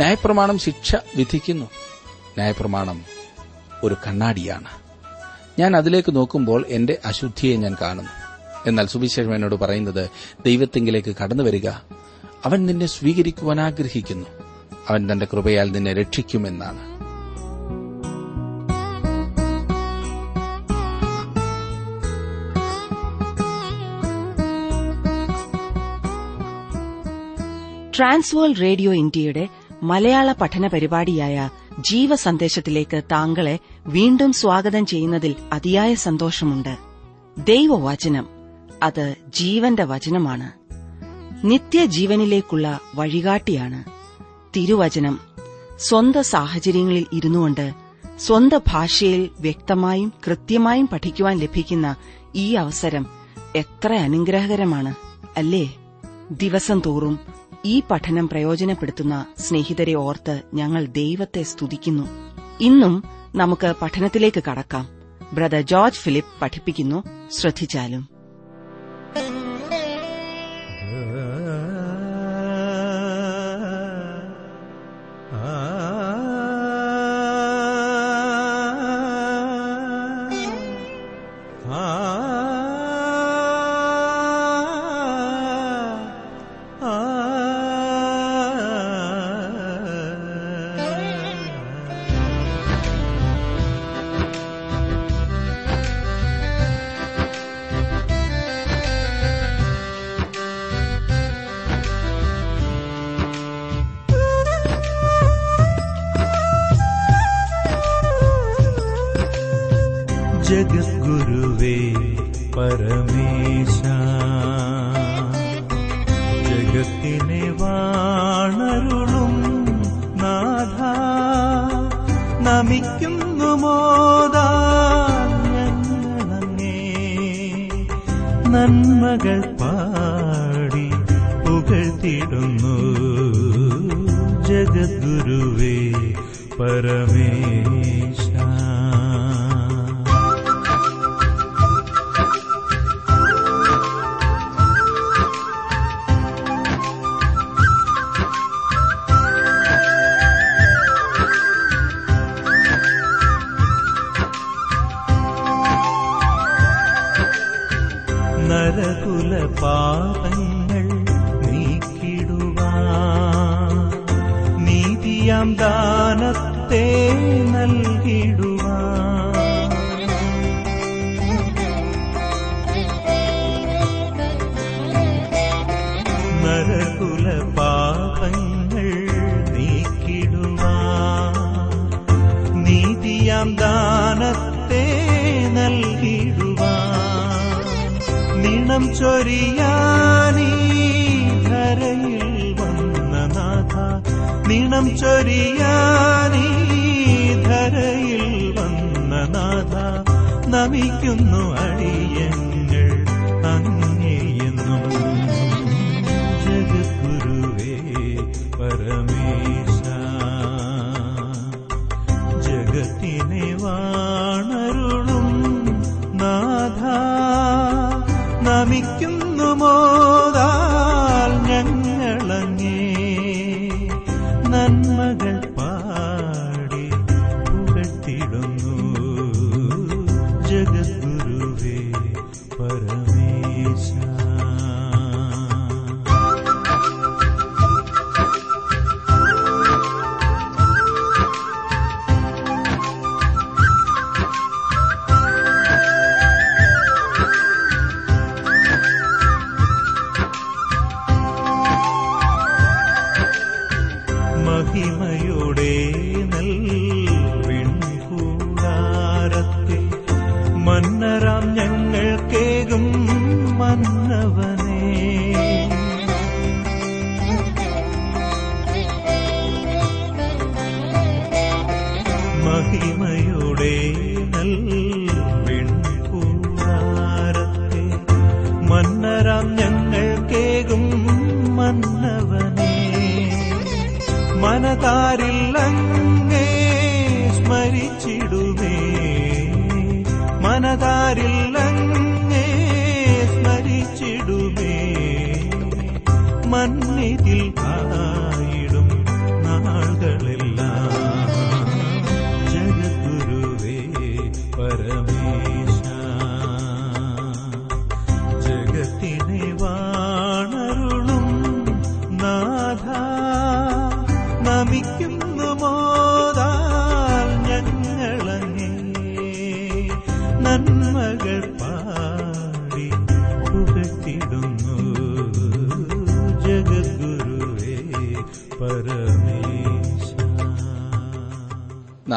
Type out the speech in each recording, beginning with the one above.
ന്യായപ്രമാണം ശിക്ഷ വിധിക്കുന്നു. ന്യായപ്രമാണം ഒരു കണ്ണാടിയാണ്. ഞാൻ അതിലേക്ക് നോക്കുമ്പോൾ എന്റെ അശുദ്ധിയെ ഞാൻ കാണുന്നു. എന്നാൽ സുവിശേഷം എന്നോട് പറയുന്നത് ദൈവത്തെങ്കിലേക്ക് കടന്നു വരിക. അവൻ നിന്നെ സ്വീകരിക്കുവാൻ ആഗ്രഹിക്കുന്നു. അവൻ തന്റെ കൃപയാൽ നിന്നെ രക്ഷിക്കുമെന്നാണ്. ട്രാൻസ്വേൾ റേഡിയോ ഇന്ത്യയുടെ മലയാള പഠന പരിപാടിയായ ജീവസന്ദേശത്തിലേക്ക് താങ്കളെ വീണ്ടും സ്വാഗതം ചെയ്യുന്നതിൽ അതിയായ സന്തോഷമുണ്ട്. ദൈവവചനം. അത് ജീവന്റെ വചനമാണ്. നിത്യജീവനിലേക്കുള്ള വഴികാട്ടിയാണ്. തിരുവചനം. സ്വന്ത സാഹചര്യങ്ങളിൽ ഇരുന്നുകൊണ്ട് സ്വന്ത ഭാഷയിൽ വ്യക്തമായും കൃത്യമായും പഠിക്കുവാൻ ലഭിക്കുന്ന ഈ അവസരം എത്ര അനുഗ്രഹകരമാണ് അല്ലേ? ദിവസം തോറും ഈ പഠനം പ്രയോജനപ്പെടുത്തുന്ന സ്നേഹിതരെ ഓർത്ത് ഞങ്ങൾ ദൈവത്തെ സ്തുതിക്കുന്നു. ഇന്നും നമുക്ക് പഠനത്തിലേക്ക് കടക്കാം. ബ്രദർ ജോർജ് ഫിലിപ്പ് പഠിപ്പിക്കുന്നു. ശ്രദ്ധിച്ചാലും. ജഗദ്ഗുരുവേ പരമേശ. ജഗത്തിനെ വാണരുളും നാഥ. നമിക്കുന്നു മോദാ നന്മകൾ നീതിയാം ദാനത്തെ നൽകിടുവാൻ. നരകുല പാപങ്ങൾ നീക്കിടുവാൻ. നീതിയാം ദാനത്തെ നൽകിടുവാൻ. നിണം ചൊരിയാനീ നിണം ചൊരിയാനീ ധരയിൽ വന്ന നാഥ നമിക്കുന്നു അടിയങ്ങൾ അങ്ങേയെന്നും ജഗദ്ഗുരുവേ പരമേശ. ജഗത്തിനെ വാണരുളും നാഥ നമിക്കുന്നു മോദാൽ ഞങ്ങളങ്ങേ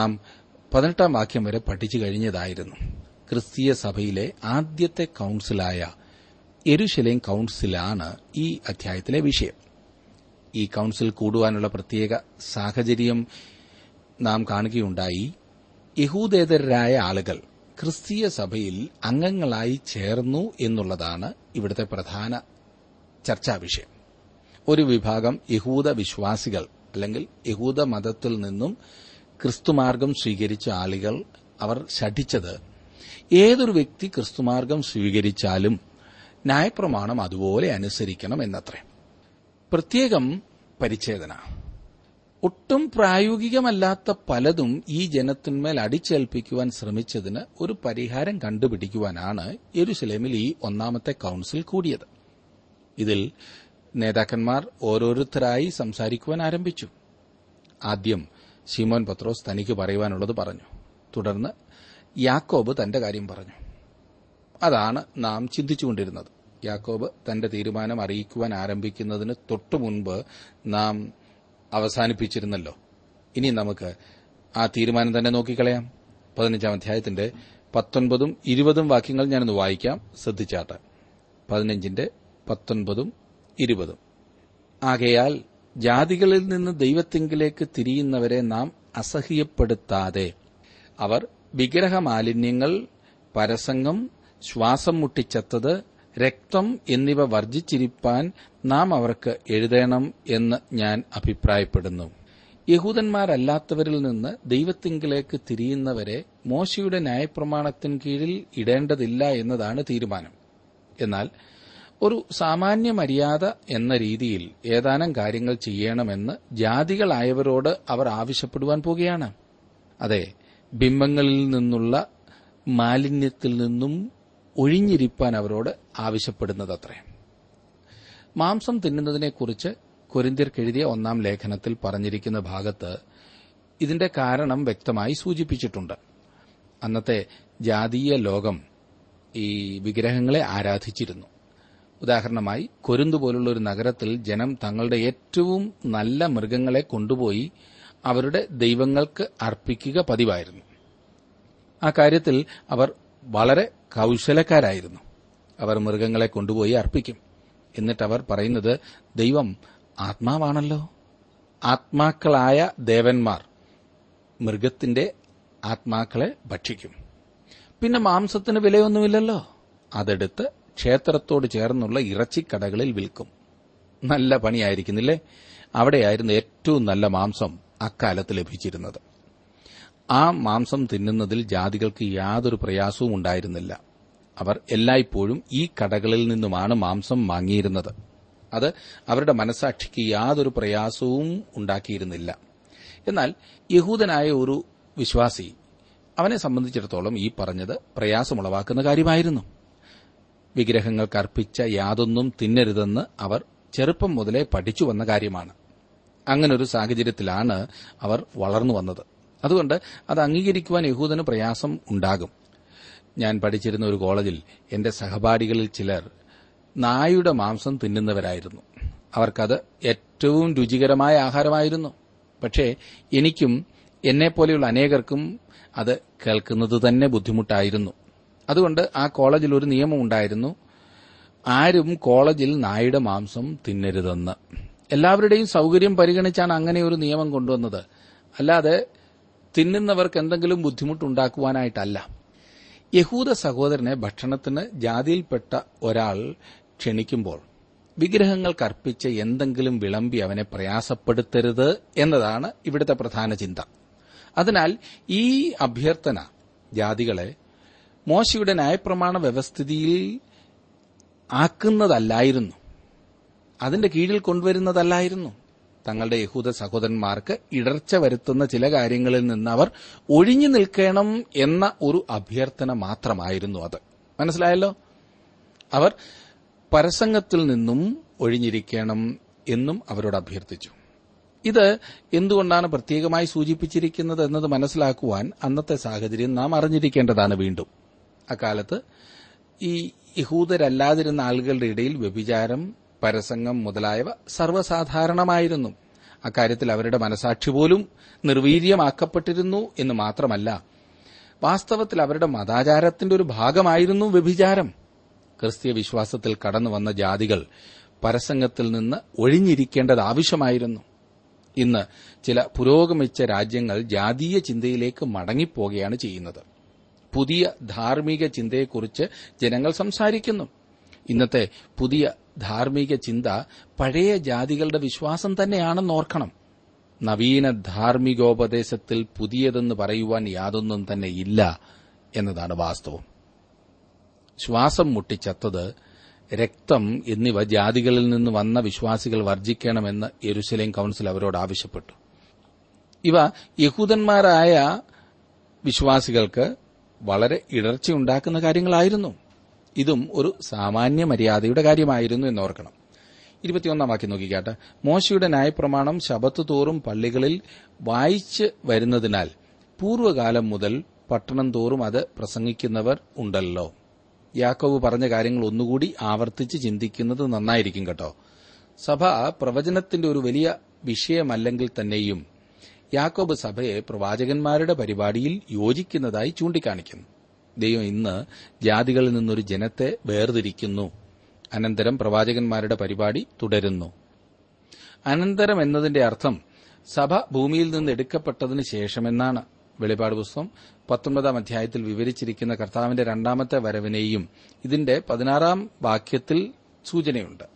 നാം പതിനെട്ടാം വാക്യം വരെ പഠിച്ചു കഴിഞ്ഞതായിരുന്നു. ക്രിസ്തീയ സഭയിലെ ആദ്യത്തെ കൌൺസിലായ എരുശലേം കൌൺസിലാണ് ഈ അധ്യായത്തിലെ വിഷയം. ഈ കൌൺസിൽ കൂടുവാനുള്ള പ്രത്യേക സാഹചര്യം നാം കാണുകയുണ്ടായി. യഹൂദേതരായ ആളുകൾ ക്രിസ്തീയ സഭയിൽ അംഗങ്ങളായി ചേർന്നു എന്നുള്ളതാണ് ഇവിടുത്തെ പ്രധാന ചർച്ചാ വിഷയം. ഒരു വിഭാഗം യഹൂദ വിശ്വാസികൾ അല്ലെങ്കിൽ യഹൂദ മതത്തിൽ നിന്നും ക്രിസ്തുമാർഗം സ്വീകരിച്ച ആളുകൾ അവർ ശഠിച്ചത്. ഏതൊരു വ്യക്തി ക്രിസ്തുമാർഗം സ്വീകരിച്ചാലും ന്യായപ്രമാണം അതുപോലെ അനുസരിക്കണം എന്നത്രേ. പ്രത്യേകം പരിച്ഛേദന. ഒട്ടും പ്രായോഗികമല്ലാത്ത പലതും ഈ ജനത്തിന്മേൽ അടിച്ചേൽപ്പിക്കുവാൻ ശ്രമിച്ചതിന് ഒരു പരിഹാരം കണ്ടുപിടിക്കുവാനാണ് യെരുസലേമിൽ ഈ ഒന്നാമത്തെ കൌൺസിൽ കൂടിയത്. ഇതിൽ നേതാക്കന്മാർ ഓരോരുത്തരായി സംസാരിക്കുവാൻ ആരംഭിച്ചു. ആദ്യം ശിമോൻ പത്രോസ് തനിക്ക് പറയുവാനുള്ളത് പറഞ്ഞു. തുടർന്ന് യാക്കോബ് തന്റെ കാര്യം പറഞ്ഞു. അതാണ് നാം ചിന്തിച്ചുകൊണ്ടിരുന്നത്. യാക്കോബ് തന്റെ തീരുമാനം അറിയിക്കുവാൻ ആരംഭിക്കുന്നതിന് തൊട്ടു മുൻപ് നാം അവസാനിപ്പിച്ചിരുന്നല്ലോ. ഇനി നമുക്ക് ആ തീരുമാനം തന്നെ നോക്കിക്കളയാം. പതിനഞ്ചാം അധ്യായത്തിന്റെ പത്തൊൻപതും ഇരുപതും വാക്യങ്ങൾ ഞാനൊന്ന് വായിക്കാം. ശ്രദ്ധിച്ചാട്ട്. പതിനഞ്ചിന്റെ പത്തൊൻപതും ഇരുപതും. ആകയാൽ ജാതികളിൽ നിന്ന് ദൈവത്തിങ്കിലേക്ക് തിരിയുന്നവരെ നാം അസഹ്യപ്പെടുത്താതെ അവർ വിഗ്രഹമാലിന്യങ്ങൾ പരസംഗം ശ്വാസം മുട്ടിച്ചത്തത് രക്തം എന്നിവ വർജിച്ചിരിപ്പാൻ നാം അവർക്ക് എഴുതണം എന്ന് ഞാൻ അഭിപ്രായപ്പെടുന്നു. യഹൂദന്മാരല്ലാത്തവരിൽ നിന്ന് ദൈവത്തിങ്കിലേക്ക് തിരിയുന്നവരെ മോശയുടെ ന്യായപ്രമാണത്തിൻ കീഴിൽ ഇടേണ്ടതില്ല എന്നതാണ് തീരുമാനം. എന്നാൽ ഒരു സാമാന്യ മര്യാദ എന്ന രീതിയിൽ ഏതാനും കാര്യങ്ങൾ ചെയ്യണമെന്ന് ജാതികളായവരോട് അവർ ആവശ്യപ്പെടുവാൻ പോകുകയാണ് അതെ ബിംബങ്ങളിൽ നിന്നുള്ള മാലിന്യത്തിൽ നിന്നും ഒഴിഞ്ഞിരിപ്പാൻ അവരോട് ആവശ്യപ്പെടുന്നതത്രേ. മാംസം തിന്നുന്നതിനെക്കുറിച്ച് കൊരിന്തിയർക്കെഴുതിയ ഒന്നാം ലേഖനത്തിൽ പറഞ്ഞിരിക്കുന്ന ഭാഗത്ത് ഇതിന്റെ കാരണം വ്യക്തമായി സൂചിപ്പിച്ചിട്ടുണ്ട്. അന്നത്തെ ജാതീയ ലോകം ഈ വിഗ്രഹങ്ങളെ ആരാധിച്ചിരുന്നു. ഉദാഹരണമായി കൊരുന്തു പോലുള്ള ഒരു നഗരത്തിൽ ജനം തങ്ങളുടെ ഏറ്റവും നല്ല മൃഗങ്ങളെ കൊണ്ടുപോയി അവരുടെ ദൈവങ്ങൾക്ക് അർപ്പിക്കുക പതിവായിരുന്നു. ആ കാര്യത്തിൽ അവർ വളരെ കൌശലക്കാരായിരുന്നു. അവർ മൃഗങ്ങളെ കൊണ്ടുപോയി അർപ്പിക്കും. എന്നിട്ട് അവർ പറയുന്നത് ദൈവം ആത്മാവാണല്ലോ. ആത്മാക്കളായ ദേവന്മാർ മൃഗത്തിന്റെ ആത്മാക്കളെ ഭക്ഷിക്കും. പിന്നെ മാംസത്തിന് വിലയൊന്നുമില്ലല്ലോ. അതെടുത്ത് ക്ഷേത്രത്തോട് ചേർന്നുള്ള ഇറച്ചിക്കടകളിൽ വിൽക്കും. നല്ല പണിയായിരിക്കുന്നില്ലേ? അവിടെയായിരുന്നു ഏറ്റവും നല്ല മാംസം അക്കാലത്ത് ലഭിച്ചിരുന്നത്. ആ മാംസം തിന്നുന്നതിൽ ജാതികൾക്ക് യാതൊരു പ്രയാസവും ഉണ്ടായിരുന്നില്ല. അവർ എല്ലായ്പ്പോഴും ഈ കടകളിൽ നിന്നുമാണ് മാംസം വാങ്ങിയിരുന്നത്. അത് അവരുടെ മനസാക്ഷിക്ക് യാതൊരു പ്രയാസവും ഉണ്ടാക്കിയിരുന്നില്ല. എന്നാൽ യഹൂദനായ ഒരു വിശ്വാസി അവനെ സംബന്ധിച്ചിടത്തോളം ഈ പറഞ്ഞത് പ്രയാസമുളവാക്കുന്ന കാര്യമായിരുന്നു. വിഗ്രഹങ്ങൾക്ക് അർപ്പിച്ച യാതൊന്നും തിന്നരുതെന്ന് അവർ ചെറുപ്പം മുതലേ പഠിച്ചു വന്ന കാര്യമാണ്. അങ്ങനൊരു സാഹചര്യത്തിലാണ് അവർ വളർന്നു വന്നത്. അതുകൊണ്ട് അത് അംഗീകരിക്കുവാൻ യഹൂദന് പ്രയാസം ഉണ്ടാകും. ഞാൻ പഠിച്ചിരുന്ന ഒരു കോളേജിൽ എന്റെ സഹപാഠികളിൽ ചിലർ നായുടെ മാംസം തിന്നുന്നവരായിരുന്നു. അവർക്കത് ഏറ്റവും രുചികരമായ ആഹാരമായിരുന്നു. പക്ഷേ എനിക്കും എന്നെപ്പോലെയുള്ള അനേകർക്കും അത് കേൾക്കുന്നത് തന്നെ ബുദ്ധിമുട്ടായിരുന്നു. അതുകൊണ്ട് ആ കോളേജിൽ ഒരു നിയമം ഉണ്ടായിരുന്നു. ആരും കോളേജിൽ നായുടെ മാംസം തിന്നരുതെന്ന്. എല്ലാവരുടെയും സൗകര്യം പരിഗണിച്ചാണ് അങ്ങനെ ഒരു നിയമം കൊണ്ടുവന്നത്. അല്ലാതെ തിന്നുന്നവർക്ക് എന്തെങ്കിലും ബുദ്ധിമുട്ടുണ്ടാക്കുവാനായിട്ടല്ല. യഹൂദ സഹോദരനെ ഭക്ഷണത്തിന് ജാതിയിൽപ്പെട്ട ഒരാൾ ക്ഷണിക്കുമ്പോൾ വിഗ്രഹങ്ങൾക്ക് അർപ്പിച്ച് എന്തെങ്കിലും വിളമ്പി അവനെ പ്രയാസപ്പെടുത്തരുത് എന്നതാണ് ഇവിടുത്തെ പ്രധാന ചിന്ത. അതിനാൽ ഈ അഭ്യർത്ഥന ജാതികളെ മോശയുടെ ന്യായപ്രമാണ വ്യവസ്ഥിതിയിൽ ആക്കുന്നതല്ലായിരുന്നു. അതിന്റെ കീഴിൽ കൊണ്ടുവരുന്നതല്ലായിരുന്നു. തങ്ങളുടെ യഹൂദ സഹോദരന്മാർക്ക് ഇടർച്ച വരുത്തുന്ന ചില കാര്യങ്ങളിൽ നിന്ന് അവർ ഒഴിഞ്ഞു നിൽക്കണം എന്ന ഒരു അഭ്യർത്ഥന മാത്രമായിരുന്നു അത്. മനസ്സിലായല്ലോ? അവർ പരസംഗത്തിൽ നിന്നും ഒഴിഞ്ഞിരിക്കണം എന്നും അവരോട് അഭ്യർത്ഥിച്ചു. ഇത് എന്തുകൊണ്ടാണ് പ്രത്യേകമായി സൂചിപ്പിച്ചിരിക്കുന്നത് എന്നത് മനസ്സിലാക്കുവാൻ അന്നത്തെ സാഹചര്യം നാം അറിഞ്ഞിരിക്കേണ്ടതാണ് വീണ്ടും. അക്കാലത്ത് ഈ യഹൂദരല്ലാതിരുന്ന ആളുകളുടെ ഇടയിൽ വ്യഭിചാരം പരസംഗം മുതലായവ സർവസാധാരണമായിരുന്നു. അക്കാര്യത്തിൽ അവരുടെ മനസാക്ഷി പോലും നിർവീര്യമാക്കപ്പെട്ടിരുന്നു എന്ന് മാത്രമല്ല വാസ്തവത്തിൽ അവരുടെ മതാചാരത്തിന്റെ ഒരു ഭാഗമായിരുന്നു വ്യഭിചാരം. ക്രിസ്തീയ വിശ്വാസത്തിൽ കടന്നു വന്ന ജാതികൾ പരസംഗത്തിൽ നിന്ന് ഒഴിഞ്ഞിരിക്കേണ്ടത് ആവശ്യമായിരുന്നു. ഇന്ന് ചില പുരോഗമിച്ച രാജ്യങ്ങൾ ജാതീയ ചിന്തയിലേക്ക് മടങ്ങിപ്പോകുകയാണ് ചെയ്യുന്നത്. പുതിയ ധാർമ്മിക ചിന്തയെക്കുറിച്ച് ജനങ്ങൾ സംസാരിക്കുന്നു. ഇന്നത്തെ പുതിയ ധാർമ്മിക ചിന്ത പഴയ ജാതികളുടെ വിശ്വാസം തന്നെയാണെന്ന് ഓർക്കണം. നവീന ധാർമ്മികോപദേശത്തിൽ പുതിയതെന്ന് പറയുവാൻ യാതൊന്നും തന്നെ ഇല്ല എന്നതാണ് വാസ്തവം. ശ്വാസം മുട്ടിച്ചത്തത് രക്തം എന്നിവ ജാതികളിൽ നിന്ന് വന്ന വിശ്വാസികൾ വർജിക്കണമെന്ന് യെരുസലേം കൌൺസിൽ അവരോട് ആവശ്യപ്പെട്ടു. ഇവ യഹൂദന്മാരായ വിശ്വാസികൾക്ക് വളരെ ഇടർച്ചയുണ്ടാക്കുന്ന കാര്യങ്ങളായിരുന്നു. ഇതും ഒരു സാമാന്യ മര്യാദയുടെ കാര്യമായിരുന്നു എന്നോർക്കണം ഇരുപത്തിയൊന്നാം വാക്യം നോക്കിക്കാട്ടെ. മോശയുടെ ന്യായപ്രമാണം ശബത്ത് തോറും പള്ളികളിൽ വായിച്ച് വരുന്നതിനാൽ പൂർവകാലം മുതൽ പട്ടണം തോറും അത് പ്രസംഗിക്കുന്നവർ ഉണ്ടല്ലോ. യാക്കോവ് പറഞ്ഞ കാര്യങ്ങൾ ഒന്നുകൂടി ആവർത്തിച്ച് ചിന്തിക്കുന്നത് നന്നായിരിക്കും കേട്ടോ. സഭ പ്രവചനത്തിന്റെ ഒരു വലിയ വിഷയമല്ലെങ്കിൽ തന്നെയും യാക്കോബ് സഭയെ പ്രവാചകന്മാരുടെ പരിപാടിയിൽ യോജിക്കുന്നതായി ചൂണ്ടിക്കാണിക്കുന്നു. ദൈവം ഇന്ന് ജാതികളിൽ നിന്നൊരു ജനത്തെ വേർതിരിക്കുന്നു. അനന്തരം പ്രവാചകന്മാരുടെ പരിപാടി തുടരുന്നു. അനന്തരം എന്നതിന്റെ അർത്ഥം സഭ ഭൂമിയിൽ നിന്ന് എടുക്കപ്പെട്ടതിന് ശേഷമെന്നാണ്. വെളിപാട് പുസ്തകം പത്തൊമ്പതാം അധ്യായത്തിൽ വിവരിച്ചിരിക്കുന്ന കർത്താവിന്റെ രണ്ടാമത്തെ വരവിനെയും ഇതിന്റെ പതിനാറാം വാക്യത്തിൽ സൂചനയുണ്ട്.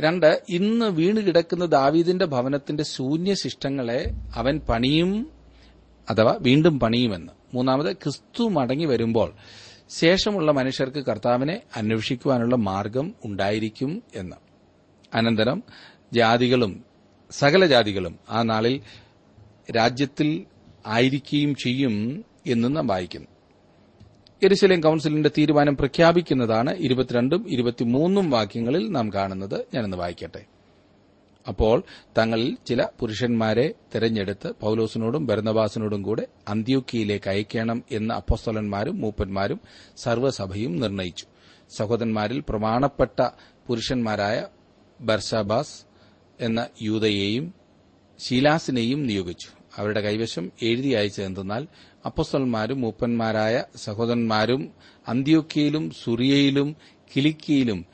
രണ്ട് ഇന്ന് വീണ് കിടക്കുന്ന ദാവീദിന്റെ ഭവനത്തിന്റെ ശൂന്യശിഷ്ടങ്ങളെ അവൻ പണിയും അഥവാ വീണ്ടും പണിയുമെന്ന്. മൂന്നാമത് ക്രിസ്തു മടങ്ങി വരുമ്പോൾ ശേഷമുള്ള മനുഷ്യർക്ക് കർത്താവിനെ അന്വേഷിക്കുവാനുള്ള മാർഗം ഉണ്ടായിരിക്കും എന്ന്. അനന്തരം ജാതികളും സകല ജാതികളും ആ നാളിൽ രാജ്യത്തിൽ ആയിരിക്കുകയും ചെയ്യും എന്നും നാം വായിക്കുന്നു. എരുസലേം കൌൺസിലിന്റെ തീരുമാനം പ്രഖ്യാപിക്കുന്നതാണ് ഇരുപത്തിരണ്ടും ഇരുപത്തിമൂന്നും വാക്യങ്ങളിൽ നാം കാണുന്നത്. ഞാനൊന്ന് വായിക്കട്ടെ. അപ്പോൾ തങ്ങളിൽ ചില പുരുഷന്മാരെ തെരഞ്ഞെടുത്ത് പൌലോസിനോടും ഭരണവാസിനോടും കൂടെ അന്ത്യോക്കിയിലേക്ക് അയക്കണം എന്ന് അപ്പോസ്തലന്മാരും മൂപ്പന്മാരും സർവസഭയും നിർണയിച്ചു. സഹോദരന്മാരിൽ പ്രമാണപ്പെട്ട പുരുഷന്മാരായ ബർഷാബാസ് എന്ന യൂതയെയും ശീലാസിനെയും നിയോഗിച്ചു. അവരുടെ കൈവശം എഴുതി അയച്ചതെന്തെന്നാൽ അപ്പസ്തലന്മാരും മൂപ്പന്മാരായ സഹോദരന്മാരും അന്ത്യോക്കിയയിലും സുറിയയിലും കിലിക്കിയിലും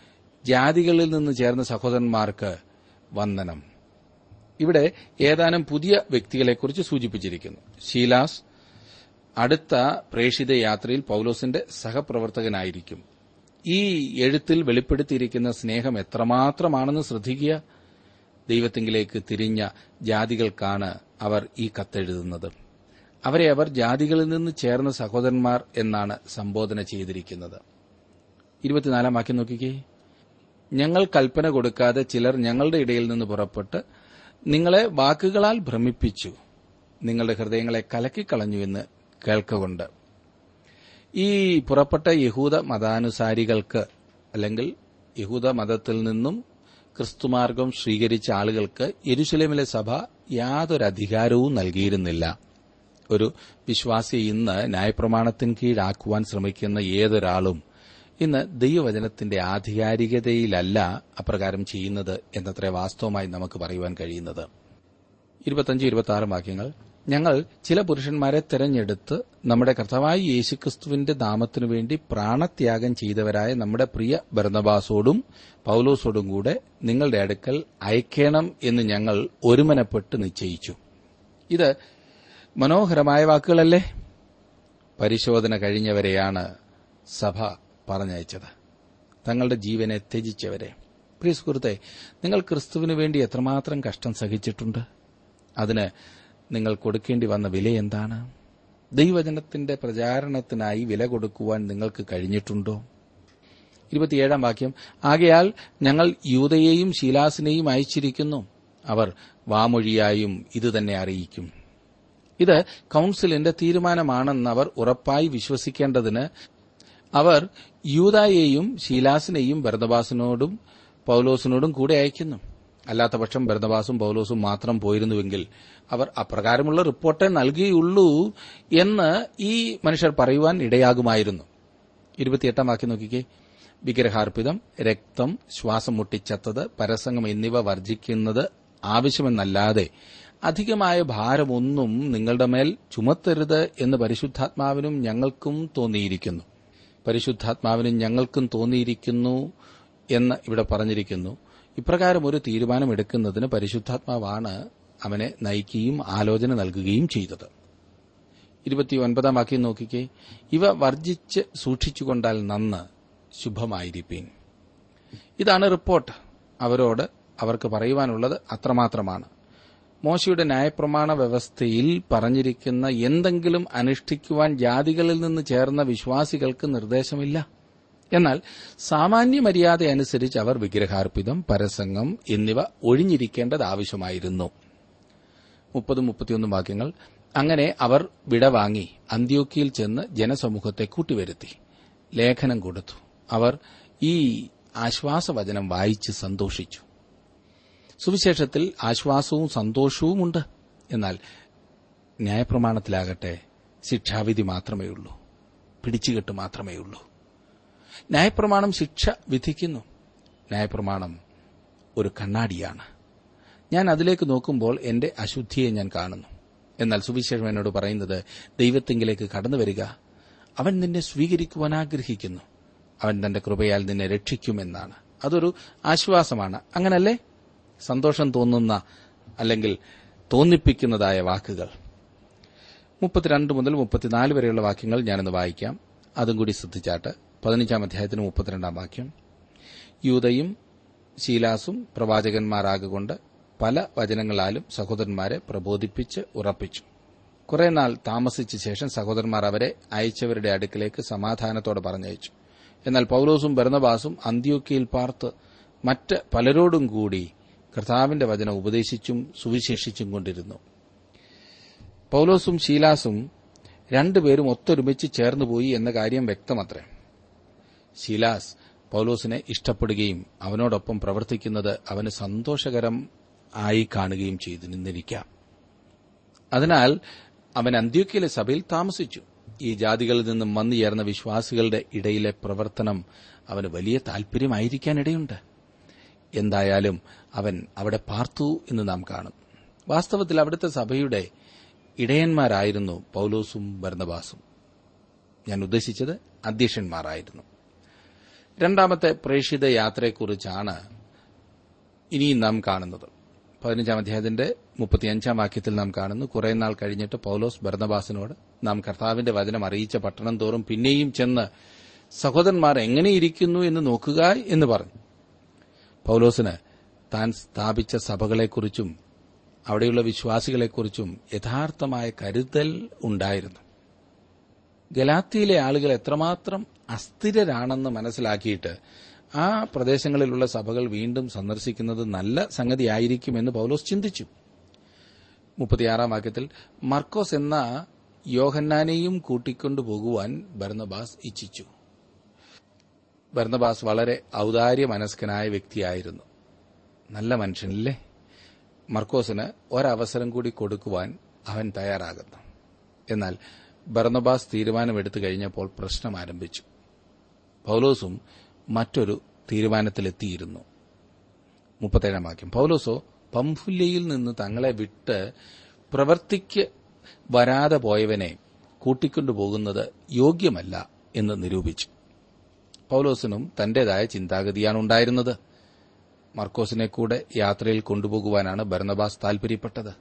ജാതികളിൽ നിന്ന് ചേർന്ന സഹോദരന്മാർക്ക് വന്ദനം. ഇവിടെ ഏതാനും പുതിയ വ്യക്തികളെക്കുറിച്ച് സൂചിപ്പിച്ചിരിക്കുന്നു. ഷീലാസ് അടുത്ത പ്രേഷിത യാത്രയിൽ പൌലോസിന്റെ സഹപ്രവർത്തകനായിരിക്കും. ഈ എഴുത്തിൽ വെളിപ്പെടുത്തിയിരിക്കുന്ന സ്നേഹം എത്രമാത്രമാണെന്ന് ശ്രദ്ധിക്കുക. ദൈവത്തിങ്കിലേക്ക് തിരിഞ്ഞ ജാതികൾക്കാണ് അവർ ഈ കത്തെഴുതുന്നത്. അവരെ അവർ ജാതികളിൽ നിന്ന് ചേർന്ന സഹോദരന്മാർ എന്നാണ് സംബോധന ചെയ്തിരിക്കുന്നത്. നോക്കിക്കേ. ഞങ്ങൾ കൽപ്പന കൊടുക്കാതെ ചിലർ ഞങ്ങളുടെ ഇടയിൽ നിന്ന് പുറപ്പെട്ട് നിങ്ങളെ വാക്കുകളാൽ ഭ്രമിപ്പിച്ചു. നിങ്ങളുടെ ഹൃദയങ്ങളെ കലക്കിക്കളഞ്ഞു എന്ന് കേൾക്കുകൊണ്ട്. ഈ പുറപ്പെട്ട യഹൂദ മതാനുസാരികൾക്ക് അല്ലെങ്കിൽ യഹൂദ മതത്തിൽ നിന്നും ക്രിസ്തുമാർഗം സ്വീകരിച്ച ആളുകൾക്ക് യെരുശലേമിലെ സഭ യാതൊരു അധികാരവും നൽകിയിരുന്നില്ല. ഒരു വിശ്വാസി ഇന്ന് ന്യായപ്രമാണത്തിന് കീഴാക്കുവാൻ ശ്രമിക്കുന്ന ഏതൊരാളും ഇന്ന് ദൈവവചനത്തിന്റെ ആധികാരികതയിലല്ല അപ്രകാരം ചെയ്യുന്നത് എന്നത്ര വാസ്തവമായി നമുക്ക് പറയുവാൻ കഴിയുന്നത്. വാക്യങ്ങൾ. ഞങ്ങൾ ചില പുരുഷന്മാരെ തെരഞ്ഞെടുത്ത് നമ്മുടെ കർത്താവായ യേശുക്രിസ്തുവിന്റെ നാമത്തിനുവേണ്ടി പ്രാണത്യാഗം ചെയ്തവരായ നമ്മുടെ പ്രിയ ഭരണബാസോടും പൌലോസോടും കൂടെ നിങ്ങളുടെ അടുക്കൽ അയക്കണം എന്ന് ഞങ്ങൾ ഒരുമനപ്പെട്ട് നിശ്ചയിച്ചു. ഇത് മനോഹരമായ വാക്കുകളല്ലേ? പരിശോധന കഴിഞ്ഞവരെയാണ് സഭ പറഞ്ഞയച്ചത്. തങ്ങളുടെ ജീവനെ ത്യജിച്ചവരെ. പ്രിയ സുഹൃത്തെ നിങ്ങൾ ക്രിസ്തുവിന് വേണ്ടി എത്രമാത്രം കഷ്ടം സഹിച്ചിട്ടുണ്ട്? അതിന് നിങ്ങൾ കൊടുക്കേണ്ടി വന്ന വില എന്താണ്? ദൈവജനത്തിന്റെ പ്രചാരണത്തിനായി വില കൊടുക്കുവാൻ നിങ്ങൾക്ക് കഴിഞ്ഞിട്ടുണ്ടോ? ഇരുപത്തിയേഴാം വാക്യം. ആകയാൽ ഞങ്ങൾ യൂതയെയും ശീലാസിനെയും അയച്ചിരിക്കുന്നു. അവർ വാമൊഴിയായും ഇതുതന്നെ അറിയിക്കും. ഇത് കൌൺസിലിന്റെ തീരുമാനമാണെന്ന് അവർ ഉറപ്പായി വിശ്വസിക്കേണ്ടതിന് അവർ യൂതായെയും ശീലാസിനെയും ഭരതബാസിനോടും പൌലോസിനോടും കൂടെ അയക്കുന്നു. അല്ലാത്തപക്ഷം ഭരതബാസും പൌലോസും മാത്രം പോയിരുന്നുവെങ്കിൽ അവർ അപ്രകാരമുള്ള റിപ്പോർട്ടേ നൽകിയുള്ളൂ എന്ന് ഈ മനുഷ്യർ പറയുവാൻ ഇടയാകുമായിരുന്നു. ഇരുപത്തിയെട്ടാം വാക്യം നോക്കിക്കേ. വിഗ്രഹാർപ്പിതം രക്തം ശ്വാസം മുട്ടിച്ചത്തത് പരസംഗം എന്നിവ വർജിക്കുന്നത് ആവശ്യമെന്നല്ലാതെ അധികമായ ഭാരമൊന്നും നിങ്ങളുടെ മേൽ ചുമത്തരുത് എന്ന് പരിശുദ്ധാത്മാവിനും ഞങ്ങൾക്കും തോന്നിയിരിക്കുന്നു. പരിശുദ്ധാത്മാവിനും ഞങ്ങൾക്കും തോന്നിയിരിക്കുന്നു എന്ന് ഇവിടെ പറഞ്ഞിരിക്കുന്നു. ഇപ്രകാരം ഒരു തീരുമാനമെടുക്കുന്നതിന് പരിശുദ്ധാത്മാവാണ് അവനെ നയിക്കുകയും ആലോചന നൽകുകയും ചെയ്തത്. ഇരുപത്തിയൊൻപതാം നോക്കിക്കേ. ഇവ വർജിച്ച് സൂക്ഷിച്ചുകൊണ്ടാൽ നന്ന് ശുഭമായിരിപ്പീൻ. ഇതാണ് റിപ്പോർട്ട്. അവരോട് അവർക്ക് പറയുവാനുള്ളത് അത്രമാത്രമാണ്. മോശയുടെ ന്യായപ്രമാണ വ്യവസ്ഥയിൽ പറഞ്ഞിരിക്കുന്ന എന്തെങ്കിലും അനുഷ്ഠിക്കുവാൻ ജാതികളിൽ നിന്ന് ചേർന്ന വിശ്വാസികൾക്ക് നിർദ്ദേശമില്ല. എന്നാൽ സാമാന്യ മര്യാദ അനുസരിച്ച് അവർ വിഗ്രഹാർപ്പിതം പരസംഗം എന്നിവ ഒഴിഞ്ഞിരിക്കേണ്ടത് ആവശ്യമായിരുന്നു. മുപ്പതും മുപ്പത്തിയൊന്നും വാക്യങ്ങൾ. അങ്ങനെ അവർ വിടവാങ്ങി അന്ത്യോക്കിയിൽ ചെന്ന് ജനസമൂഹത്തെ കൂട്ടിവരുത്തി ലേഖനം കൊടുത്തു. അവർ ഈ ആശ്വാസവചനം വായിച്ച് സന്തോഷിച്ചു. സുവിശേഷത്തിൽ ആശ്വാസവും സന്തോഷവുമുണ്ട്. എന്നാൽ ന്യായപ്രമാണത്തിലാകട്ടെ ശിക്ഷാവിധി മാത്രമേ മാത്രമേയുള്ളൂ. പിടിച്ചുകെട്ട് മാത്രമേയുള്ളൂ. ന്യായപ്രമാണം ശിക്ഷ വിധിക്കുന്നു. ന്യായപ്രമാണം ഒരു കണ്ണാടിയാണ്. ഞാൻ അതിലേക്ക് നോക്കുമ്പോൾ എന്റെ അശുദ്ധിയെ ഞാൻ കാണുന്നു. എന്നാൽ സുവിശേഷം എന്നോട് പറയുന്നത് ദൈവത്തെങ്കിലേക്ക് കടന്നു വരിക. അവൻ നിന്നെ സ്വീകരിക്കുവാൻ ആഗ്രഹിക്കുന്നു. അവൻ തന്റെ കൃപയാൽ നിന്നെ രക്ഷിക്കുമെന്നാണ്. അതൊരു ആശ്വാസമാണ്. അങ്ങനല്ലേ? സന്തോഷം തോന്നുന്ന അല്ലെങ്കിൽ തോന്നിപ്പിക്കുന്നതായ വാക്കുകൾ. മുപ്പത്തിരണ്ട് മുതൽ മുപ്പത്തിനാല് വരെയുള്ള വാക്യങ്ങൾ ഞാനൊന്ന് വായിക്കാം. അതും കൂടി ശ്രദ്ധിച്ചാട്ട്. പതിനഞ്ചാം അധ്യായത്തിന് മുപ്പത്തിരണ്ടാം വാക്യം. യൂതയും ശീലാസും പ്രവാചകന്മാരാകൊണ്ട് പല വചനങ്ങളാലും സഹോദരന്മാരെ പ്രബോധിപ്പിച്ച് ഉറപ്പിച്ചു. കുറെ നാൾ താമസിച്ച ശേഷം സഹോദരന്മാർ അവരെ അയച്ചവരുടെ അടുക്കിലേക്ക് സമാധാനത്തോടെ പറഞ്ഞയച്ചു. എന്നാൽ പൌലോസും ഭരണബാസും അന്ത്യോക്കിയിൽ പാർത്ത് മറ്റ് പലരോടും കൂടി കർത്താവിന്റെ വചനം ഉപദേശിച്ചും സുവിശേഷിച്ചും കൊണ്ടിരുന്നു. പൌലോസും ശീലാസും രണ്ടുപേരും ഒത്തൊരുമിച്ച് ചേർന്നുപോയി എന്ന കാര്യം വ്യക്തമത്രേ. ശീലാസ് പൌലോസിനെ ഇഷ്ടപ്പെടുകയും അവനോടൊപ്പം പ്രവർത്തിക്കുന്നത് അവന് സന്തോഷകരം ആയി കാണുകയും ചെയ്തു നിന്നിരിക്കാം. അതിനാൽ അവൻ അന്ത്യോക്കിയിലെ സഭയിൽ താമസിച്ചു. ഈ ജാതികളിൽ നിന്നും വന്നു ചേർന്ന വിശ്വാസികളുടെ ഇടയിലെ പ്രവർത്തനം അവന് വലിയ താൽപര്യമായിരിക്കാനിടയുണ്ട്. എന്തായാലും അവൻ അവിടെ പാർത്തു എന്ന് നാം കാണും. വാസ്തവത്തിൽ അവിടുത്തെ സഭയുടെ ഇടയന്മാരായിരുന്നു പൌലോസും ഭരണബാസും ഞാൻ ഉദ്ദേശിച്ചത് അധ്യക്ഷന്മാരായിരുന്നു. രണ്ടാമത്തെ പ്രേക്ഷിത യാത്രയെക്കുറിച്ചാണ് ഇനിയും നാം കാണുന്നത്. പതിനഞ്ചാം അധ്യായത്തിന്റെ മുപ്പത്തിയഞ്ചാം വാക്യത്തിൽ നാം കാണുന്നു കുറെ നാൾ കഴിഞ്ഞിട്ട് പൌലോസ് ഭരണബാസിനോട് നാം കർത്താവിന്റെ വചനം അറിയിച്ച പട്ടണം തോറും പിന്നെയും ചെന്ന് സഹോദരന്മാർ എങ്ങനെയിരിക്കുന്നു എന്ന് നോക്കുക എന്ന് പറഞ്ഞു. പൌലോസിന് താൻ സ്ഥാപിച്ച സഭകളെക്കുറിച്ചും അവിടെയുള്ള വിശ്വാസികളെക്കുറിച്ചും യഥാർത്ഥമായ കരുതൽ ഉണ്ടായിരുന്നു. ഗലാത്തിയിലെ ആളുകൾ എത്രമാത്രം അസ്ഥിരരാണെന്ന് മനസ്സിലാക്കിയിട്ട് ആ പ്രദേശങ്ങളിലുള്ള സഭകൾ വീണ്ടും സന്ദർശിക്കുന്നത് നല്ല സംഗതിയായിരിക്കുമെന്ന് പൌലോസ് ചിന്തിച്ചു. മുപ്പത്തിയാറാം വാക്യത്തിൽ മർക്കോസ് എന്ന യോഹന്നാനെയും കൂട്ടിക്കൊണ്ടുപോകുവാൻ ഭരണബാസ് ഇച്ഛിച്ചു. ഭരണബാസ് വളരെ ഔദാര്യ മനസ്കനായ വ്യക്തിയായിരുന്നു. നല്ല മനുഷ്യനല്ലേ? മർക്കോസിന് ഒരവസരം കൂടി കൊടുക്കുവാൻ അവൻ തയ്യാറാകുന്നു. എന്നാൽ ഭരണബാസ് തീരുമാനമെടുത്തു കഴിഞ്ഞപ്പോൾ പ്രശ്നം ആരംഭിച്ചു. പൌലോസും മറ്റൊരു തീരുമാനത്തിലെത്തിയിരുന്നു. മുപ്പത്തേഴാം വാക്യം. പൌലോസോ പംഫുല്യയിൽ നിന്ന് തങ്ങളെ വിട്ട് പ്രവർത്തിക്ക് വരാതെ പോയവനെ കൂട്ടിക്കൊണ്ടുപോകുന്നത് യോഗ്യമല്ല എന്ന് നിരൂപിച്ചു. പൌലോസിനും തന്റേതായ ചിന്താഗതിയാണ് ഉണ്ടായിരുന്നത് മർക്കോസിനെ കൂടെ യാത്രയിൽ കൊണ്ടുപോകുവാനാണ് ഭരണബാസ് താൽപര്യപ്പെട്ടത്.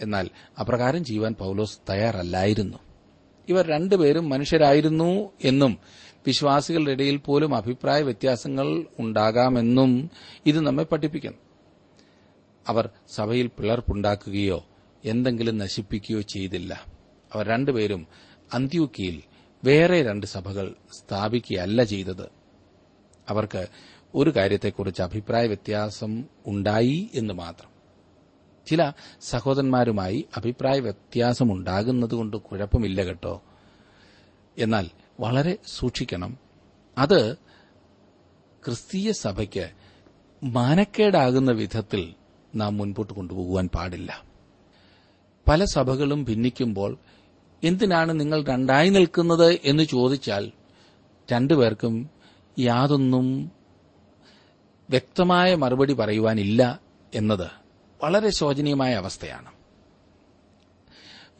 എന്നാൽ അപ്രകാരം ചെയ്യുവാൻ പൌലോസ് തയ്യാറല്ലായിരുന്നു. ഇവർ രണ്ടുപേരും മനുഷ്യരായിരുന്നു എന്നും വിശ്വാസികളുടെ ഇടയിൽ പോലും അഭിപ്രായ വ്യത്യാസങ്ങൾ ഉണ്ടാകാമെന്നും ഇത് നമ്മെ പഠിപ്പിക്കുന്നു. അവർ സഭയിൽ പിളർപ്പുണ്ടാക്കുകയോ എന്തെങ്കിലും നശിപ്പിക്കുകയോ ചെയ്തില്ല. അവർ രണ്ടുപേരും അന്ത്യൂക്കിയിൽ വേറെ രണ്ട് സഭകൾ സ്ഥാപിക്കുകയല്ല ചെയ്തത്. അവർക്ക് ഒരു കാര്യത്തെക്കുറിച്ച് അഭിപ്രായ വ്യത്യാസം ഉണ്ടായി എന്ന് മാത്രം. ചില സഹോദരന്മാരുമായി അഭിപ്രായ വ്യത്യാസമുണ്ടാകുന്നതുകൊണ്ട് കുഴപ്പമില്ല കേട്ടോ. എന്നാൽ വളരെ സൂക്ഷിക്കണം. അത് ക്രിസ്തീയ സഭയ്ക്ക് മാനക്കേടാകുന്ന വിധത്തിൽ നാം മുൻപോട്ട് കൊണ്ടുപോകുവാൻ പാടില്ല. പല സഭകളും ഭിന്നിക്കുമ്പോൾ എന്തിനാണ് നിങ്ങൾ രണ്ടായി നിൽക്കുന്നത് എന്ന് ചോദിച്ചാൽ രണ്ടുപേർക്കും യാതൊന്നും വ്യക്തമായ മറുപടി പറയുവാനില്ല എന്നത് വളരെ ശോചനീയമായ അവസ്ഥയാണ്.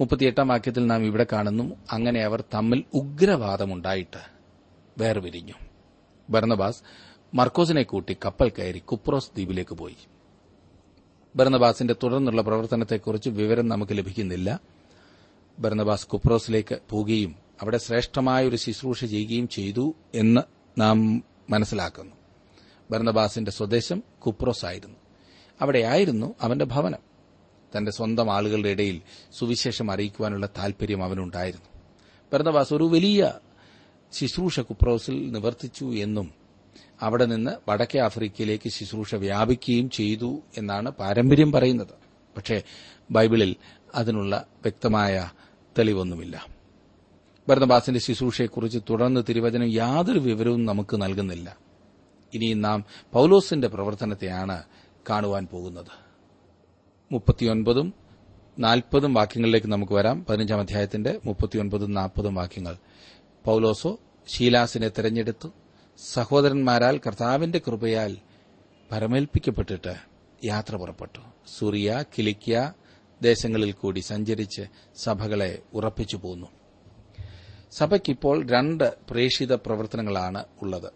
മുപ്പത്തിയെട്ടാം വാക്യത്തിൽ നാം ഇവിടെ കാണുന്നു അങ്ങനെ അവർ തമ്മിൽ ഉഗ്രവാദമുണ്ടായിട്ട് വേർപിരിഞ്ഞു. ഭരണബാസ് മർക്കോസിനെ കൂട്ടി കപ്പൽ കയറി കുപ്രോസ് ദ്വീപിലേക്ക് പോയി. ഭരണബാസിന്റെ തുടർന്നുള്ള പ്രവർത്തനത്തെക്കുറിച്ച് വിവരം നമുക്ക് ലഭിക്കുന്നില്ല. ബർണബാസ് കുപ്രോസിലേക്ക് പോവുകയും അവിടെ ശ്രേഷ്ഠമായ ഒരു ശുശ്രൂഷ ചെയ്യുകയും ചെയ്തു എന്ന് നാം മനസ്സിലാക്കുന്നു. ബർണബാസിന്റെ സ്വദേശം കുപ്രോസ് ആയിരുന്നു അവിടെയായിരുന്നു അവന്റെ ഭവനം. തന്റെ സ്വന്തം ആളുകളുടെ ഇടയിൽ സുവിശേഷം അറിയിക്കുവാനുള്ള താൽപര്യം അവനുണ്ടായിരുന്നു. ബർണബാസ് ഒരു വലിയ ശുശ്രൂഷ കുപ്രോസിൽ നിവർത്തിച്ചു എന്നും അവിടെ നിന്ന് വടക്കേ ആഫ്രിക്കയിലേക്ക് ശുശ്രൂഷ വ്യാപിക്കുകയും ചെയ്തു എന്നാണ് പാരമ്പര്യം പറയുന്നത്. പക്ഷേ ബൈബിളിൽ അതിനുള്ള വ്യക്തമായ തെളിവൊന്നുമില്ല. ഭരണബാസിന്റെ ശുശ്രൂഷയെക്കുറിച്ച് തുടർന്ന് തിരുവചനം യാതൊരു വിവരവും നമുക്ക് നൽകുന്നില്ല. ഇനി നാം പൌലോസിന്റെ പ്രവർത്തനത്തെയാണ് കാണുവാൻ പോകുന്നത്. മുപ്പത്തിയൊൻപതും നാൽപ്പതും വാക്യങ്ങളിലേക്ക് നമുക്ക് വരാം. പതിനഞ്ചാം അധ്യായത്തിന്റെ മുപ്പത്തിയൊൻപതും നാൽപ്പതും വാക്യങ്ങൾ. പൌലോസോ ശീലാസിനെ തെരഞ്ഞെടുത്തു. സഹോദരന്മാരാൽ കർത്താവിന്റെ കൃപയാൽ പരമേൽപ്പിക്കപ്പെട്ടിട്ട് യാത്ര പുറപ്പെട്ടു. സൂറിയ കിലിക്യ ദേശങ്ങളിൽ കൂടി സഞ്ചരിച്ച് സഭകളെ ഉറപ്പിച്ചു പോന്നു. സഭയ്ക്കിപ്പോൾ രണ്ട് പ്രേഷിത പ്രവർത്തനങ്ങളാണ് ഉള്ളത്.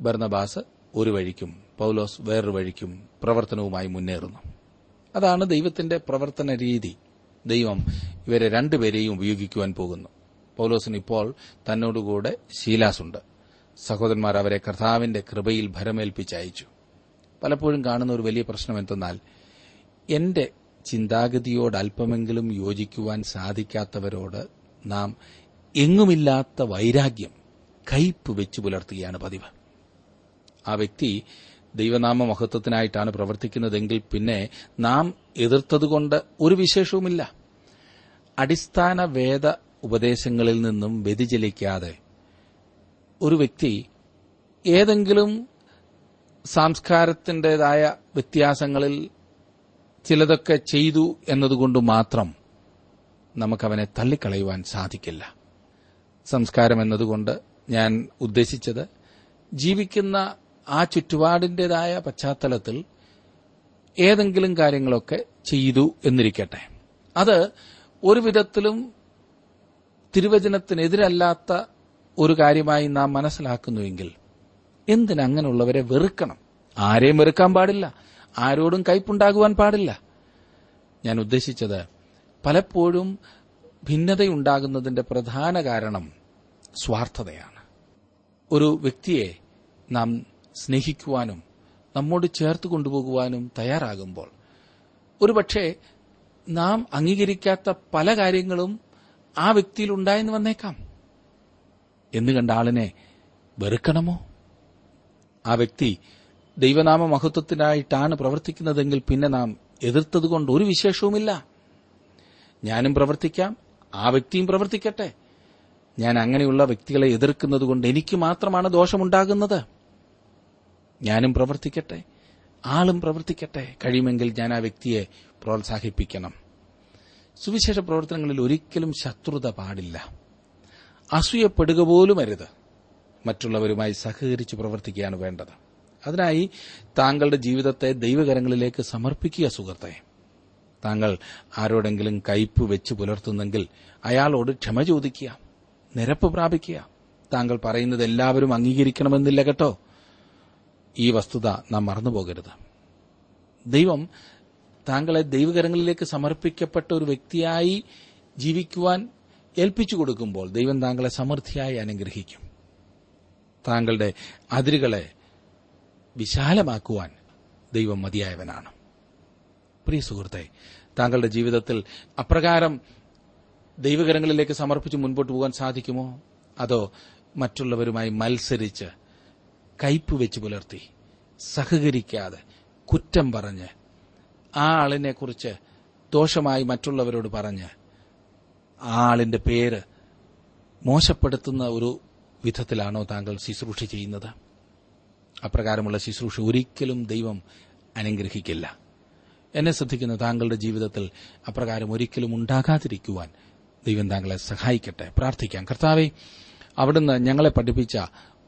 ബർണബാസ് ഒരു വഴിക്കും പൌലോസ് വേറൊരു വഴിക്കും പ്രവർത്തനവുമായി മുന്നേറുന്നു. അതാണ് ദൈവത്തിന്റെ പ്രവർത്തന രീതി. ദൈവം ഇവരെ രണ്ടുപേരെയും ഉപയോഗിക്കുവാൻ പോകുന്നു. പൌലോസിന് ഇപ്പോൾ തന്നോടുകൂടെ ശീലാസുണ്ട്. സഹോദരന്മാർ അവരെ കർത്താവിന്റെ കൃപയിൽ ഭരമേൽപ്പിച്ചയച്ചു. പലപ്പോഴും കാണുന്ന ഒരു വലിയ പ്രശ്നം എന്തെന്നാൽ എന്റെ ചിന്താഗതിയോട് അല്പമെങ്കിലും യോജിക്കുവാൻ സാധിക്കാത്തവരോട് നാം എങ്ങുമില്ലാത്ത വൈരാഗ്യം കയ്പ് വെച്ചു പുലർത്തുകയാണ് പതിവ്. ആ വ്യക്തി ദൈവനാമ മഹത്വത്തിനായിട്ടാണ് പ്രവർത്തിക്കുന്നതെങ്കിൽ പിന്നെ നാം എതിർത്തതുകൊണ്ട് ഒരു വിശേഷവുമില്ല. അടിസ്ഥാന വേദ ഉപദേശങ്ങളിൽ നിന്നും വ്യതിചലിക്കാതെ ഒരു വ്യക്തി ഏതെങ്കിലും സംസ്കാരത്തിന്റെതായ വ്യത്യാസങ്ങളിൽ ചിലതൊക്കെ ചെയ്തു എന്നതുകൊണ്ട് മാത്രം നമുക്കവനെ തള്ളിക്കളയുവാൻ സാധിക്കില്ല. സംസ്കാരം എന്നതുകൊണ്ട് ഞാൻ ഉദ്ദേശിച്ചത് ജീവിക്കുന്ന ആ ചുറ്റുപാടിന്റെതായ പശ്ചാത്തലത്തിൽ ഏതെങ്കിലും കാര്യങ്ങളൊക്കെ ചെയ്തു എന്നിരിക്കട്ടെ. അത് ഒരു വിധത്തിലും തിരുവചനത്തിനെതിരല്ലാത്ത ഒരു കാര്യമായി നാം മനസ്സിലാക്കുന്നുവെങ്കിൽ എന്തിനങ്ങനെയുള്ളവരെ വെറുക്കണം? ആരെയും വെറുക്കാൻ പാടില്ല. ആരോടും കയ്പുണ്ടാകുവാൻ പാടില്ല. ഞാൻ ഉദ്ദേശിച്ചത് പലപ്പോഴും ഭിന്നതയുണ്ടാകുന്നതിന്റെ പ്രധാന കാരണം സ്വാർത്ഥതയാണ്. ഒരു വ്യക്തിയെ നാം സ്നേഹിക്കുവാനും നമ്മോട് ചേർത്ത് കൊണ്ടുപോകുവാനും തയ്യാറാകുമ്പോൾ ഒരുപക്ഷെ നാം അംഗീകരിക്കാത്ത പല കാര്യങ്ങളും ആ വ്യക്തിയിൽ ഉണ്ടായെന്ന് വന്നേക്കാം. എന്ന് കണ്ട ആളിനെ വെറുക്കണമോ? ആ വ്യക്തി ദൈവനാമ മഹത്വത്തിനായിട്ടാണ് പ്രവർത്തിക്കുന്നതെങ്കിൽ പിന്നെ നാം എതിർത്തതുകൊണ്ട് ഒരു വിശേഷവുമില്ല. ഞാനും പ്രവർത്തിക്കാം ആ വ്യക്തിയും പ്രവർത്തിക്കട്ടെ. ഞാൻ അങ്ങനെയുള്ള വ്യക്തികളെ എതിർക്കുന്നത് കൊണ്ട് എനിക്ക് മാത്രമാണ് ദോഷമുണ്ടാകുന്നത്. ഞാനും പ്രവർത്തിക്കട്ടെ ആളും പ്രവർത്തിക്കട്ടെ. കഴിയുമെങ്കിൽ ഞാൻ ആ വ്യക്തിയെ പ്രോത്സാഹിപ്പിക്കണം. സുവിശേഷ പ്രവർത്തനങ്ങളിൽ ഒരിക്കലും ശത്രുത പാടില്ല. അസൂയപ്പെടുക പോലും അരുത്. മറ്റുള്ളവരുമായി സഹകരിച്ച് പ്രവർത്തിക്കുകയാണ് വേണ്ടത്. അതിനായി താങ്കളുടെ ജീവിതത്തെ ദൈവകരങ്ങളിലേക്ക് സമർപ്പിക്കുക സുഹൃത്തെ. താങ്കൾ ആരോടെങ്കിലും കയ്പ് വെച്ച് പുലർത്തുന്നെങ്കിൽ അയാളോട് ക്ഷമ ചോദിക്കുക നിരപ്പ് പ്രാപിക്കുക. താങ്കൾ പറയുന്നത് എല്ലാവരും അംഗീകരിക്കണമെന്നില്ല കേട്ടോ. ഈ വസ്തുത നാം മറന്നുപോകരുത്. ദൈവം താങ്കളെ ദൈവകരങ്ങളിലേക്ക് സമർപ്പിക്കപ്പെട്ട ഒരു വ്യക്തിയായി ജീവിക്കുവാൻ ഏൽപ്പിച്ചു കൊടുക്കുമ്പോൾ ദൈവം താങ്കളെ സമൃദ്ധിയായി അനുഗ്രഹിക്കും. താങ്കളുടെ അതിരുകളെ വിശാലമാക്കുവാൻ ദൈവം മതിയായവനാണ്. പ്രിയ സുഹൃത്തെ താങ്കളുടെ ജീവിതത്തിൽ അപ്രകാരം ദൈവകരങ്ങളിലേക്ക് സമർപ്പിച്ച് മുൻപോട്ട് പോകാൻ സാധിക്കുമോ? അതോ മറ്റുള്ളവരുമായി മത്സരിച്ച് കയ്പ് വെച്ച് പുലർത്തി സഹകരിക്കാതെ കുറ്റം പറഞ്ഞ് ആ ആളിനെക്കുറിച്ച് ദോഷമായി മറ്റുള്ളവരോട് പറഞ്ഞ് ആ ആളിന്റെ പേര് മോശപ്പെടുത്തുന്ന ഒരു വിധത്തിലാണോ താങ്കൾ ശുശ്രൂഷ ചെയ്യുന്നത്? അപ്രകാരമുള്ള ശുശ്രൂഷ ഒരിക്കലും ദൈവം അനുഗ്രഹിക്കില്ല. എന്നെ ശ്രദ്ധിക്കുന്ന താങ്കളുടെ ജീവിതത്തിൽ അപ്രകാരം ഒരിക്കലും ഉണ്ടാകാതിരിക്കുവാൻ ദൈവം താങ്കളെ സഹായിക്കട്ടെ. പ്രാർത്ഥിക്കാം. കർത്താവെ അവിടുന്ന് ഞങ്ങളെ പഠിപ്പിച്ച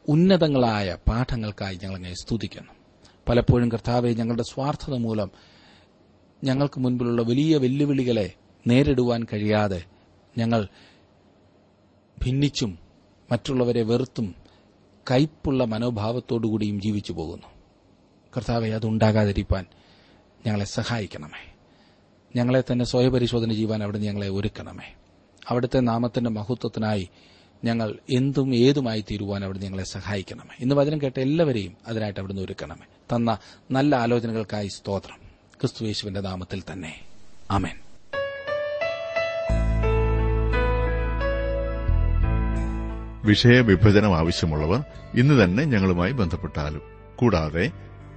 ഉന്നതങ്ങളായ പാഠങ്ങൾക്കായി ഞങ്ങളെ സ്തുതിക്കുന്നു. പലപ്പോഴും കർത്താവെ ഞങ്ങളുടെ സ്വാർത്ഥത മൂലം ഞങ്ങൾക്ക് മുൻപിലുള്ള വലിയ വെല്ലുവിളികളെ നേരിടുവാൻ കഴിയാതെ ഞങ്ങൾ ഭിന്നിച്ചും മറ്റുള്ളവരെ വെറുത്തും കയ്പുള്ള മനോഭാവത്തോടുകൂടിയും ജീവിച്ചു പോകുന്നു. കർത്താവെ അതുണ്ടാകാതിരിക്കാൻ ഞങ്ങളെ സഹായിക്കണമേ. ഞങ്ങളെ തന്നെ സ്വയപരിശോധന ചെയ്യുവാൻ അവിടെ ഞങ്ങളെ ഒരുക്കണമേ. അവിടുത്തെ നാമത്തിന്റെ മഹത്വത്തിനായി ഞങ്ങൾ എന്തും ഏതുമായി തീരുവാൻ അവിടെ ഞങ്ങളെ സഹായിക്കണമേ. ഇന്ന് വചനം കേട്ട എല്ലാവരെയും അതിനായിട്ട് അവിടുന്ന് ഒരുക്കണമേ. തന്ന നല്ല ആലോചനകൾക്കായി സ്തോത്രം. ക്രിസ്തുയേശുവിന്റെ നാമത്തിൽ തന്നെ. ആമേൻ. വിഷയവിഭജനം ആവശ്യമുള്ളവർ ഇന്ന് തന്നെ ഞങ്ങളുമായി ബന്ധപ്പെട്ടാലും. കൂടാതെ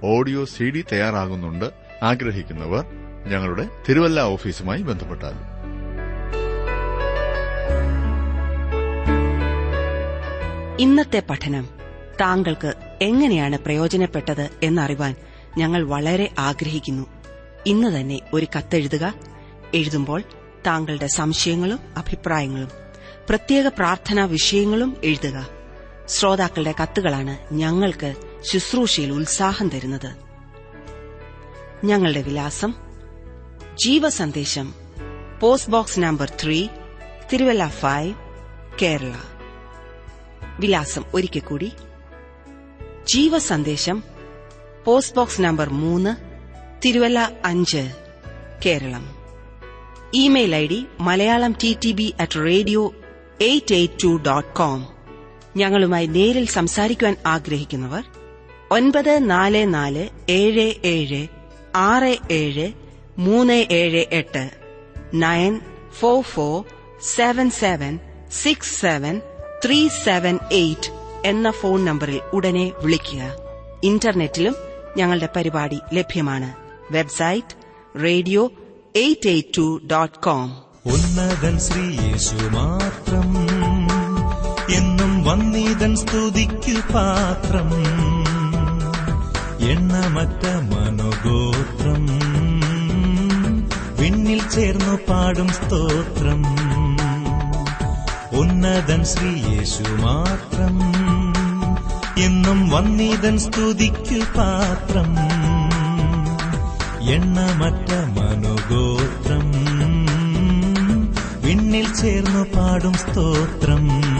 ഓഡിയോ സി ഡി തയ്യാറാകുന്നുണ്ട്. ആഗ്രഹിക്കുന്നവർ ഞങ്ങളുടെ തിരുവല്ല ഓഫീസുമായി ബന്ധപ്പെട്ടാലും. ഇന്നത്തെ പഠനം താങ്കൾക്ക് എങ്ങനെയാണ് പ്രയോജനപ്പെട്ടത് എന്നറിവാൻ ഞങ്ങൾ വളരെ ആഗ്രഹിക്കുന്നു. ഇന്ന് തന്നെ ഒരു കത്തെഴുതുക. എഴുതുമ്പോൾ താങ്കളുടെ സംശയങ്ങളും അഭിപ്രായങ്ങളും പ്രത്യേക പ്രാർത്ഥനാ വിഷയങ്ങളും എഴുതുക. ശ്രോതാക്കളുടെ കത്തുകളാണ് ഞങ്ങൾക്ക് ശുശ്രൂഷയിൽ ഉത്സാഹം തരുന്നത്. ഞങ്ങളുടെ വിലാസം ജീവസന്ദേശം post box number three Tiruvalla five Kerala. വിലാസം ഒരിക്കൽ കൂടി. ജീവസന്ദേശം പോസ്റ്റ് ബോക്സ് നമ്പർ മൂന്ന് തിരുവല്ല അഞ്ച് Keralam. Email I D Malayalam T T B at radio eight eight two dot com. ഞങ്ങളുമായി നേരിൽ സംസാരിക്കുവാൻ ആഗ്രഹിക്കുന്നവർ ഒൻപത് നാല് നാല് ഏഴ് ഏഴ് ആറ് ഏഴ് മൂന്ന് ഏഴ് എട്ട് nine four four seven seven six seven three seven eight എന്ന ഫോൺ നമ്പറിൽ ഉടനെ വിളിക്കുക. ഇന്റർനെറ്റിലും ഞങ്ങളുടെ പരിപാടി ലഭ്യമാണ്. Website radio eight eight two dot com. ഉന്നതൻ ശ്രീയേശു മാത്രം എന്നും വന്നീതൻ സ്തുതിക്കു പാത്രം. എണ്ണമറ്റ മനോഗോത്രം. വിണ്ണിൽ ചേർന്നു പാടും സ്തോത്രം. ഉന്നതൻ ശ്രീ യേശു മാത്രം. എന്നും വന്നീതൻ സ്തുതിക്കു പാത്രം. എണ്ണമറ്റ മനോഗോത്രം. വിണ്ണിൽ ചേർന്നു പാടും സ്തോത്രം.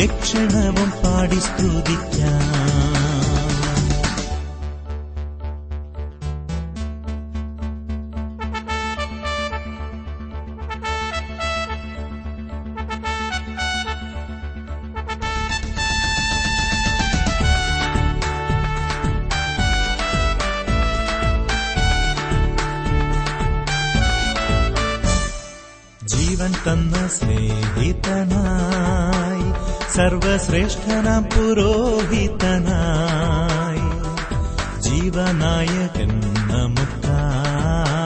രക്ഷണവും പാടി സ്തുതിക്കാം. സർവശ്രേഷ്ഠനാം പുരോഹിതനായി ജീവനായകൻ നമുക്കായി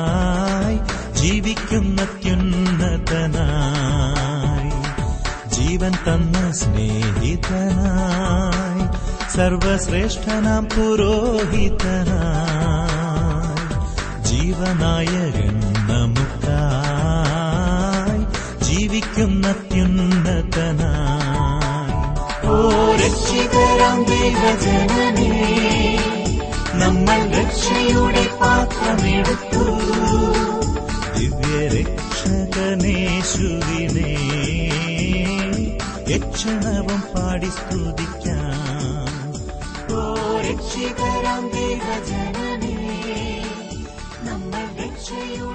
ജീവിക്കുന്ന അത്യുന്നതനായി ജീവൻ തന്ന സ്നേഹിതനായി സർവശ്രേഷ്ഠനാം പുരോഹിതനായി ജീവനായകൻ നമുക്കായി ജീവിക്കുന്ന ദൈവജനനേ നമ്മൾ രക്ഷയുടെ പാത്രമെടുത്തു. ദിവ്യരക്ഷകനേശുവിനെ യക്ഷണവും പാടി സ്തുതിക്കാം. ഓ രക്ഷികരാം ദൈവജനനേ നമ്മൾ രക്ഷയുടെ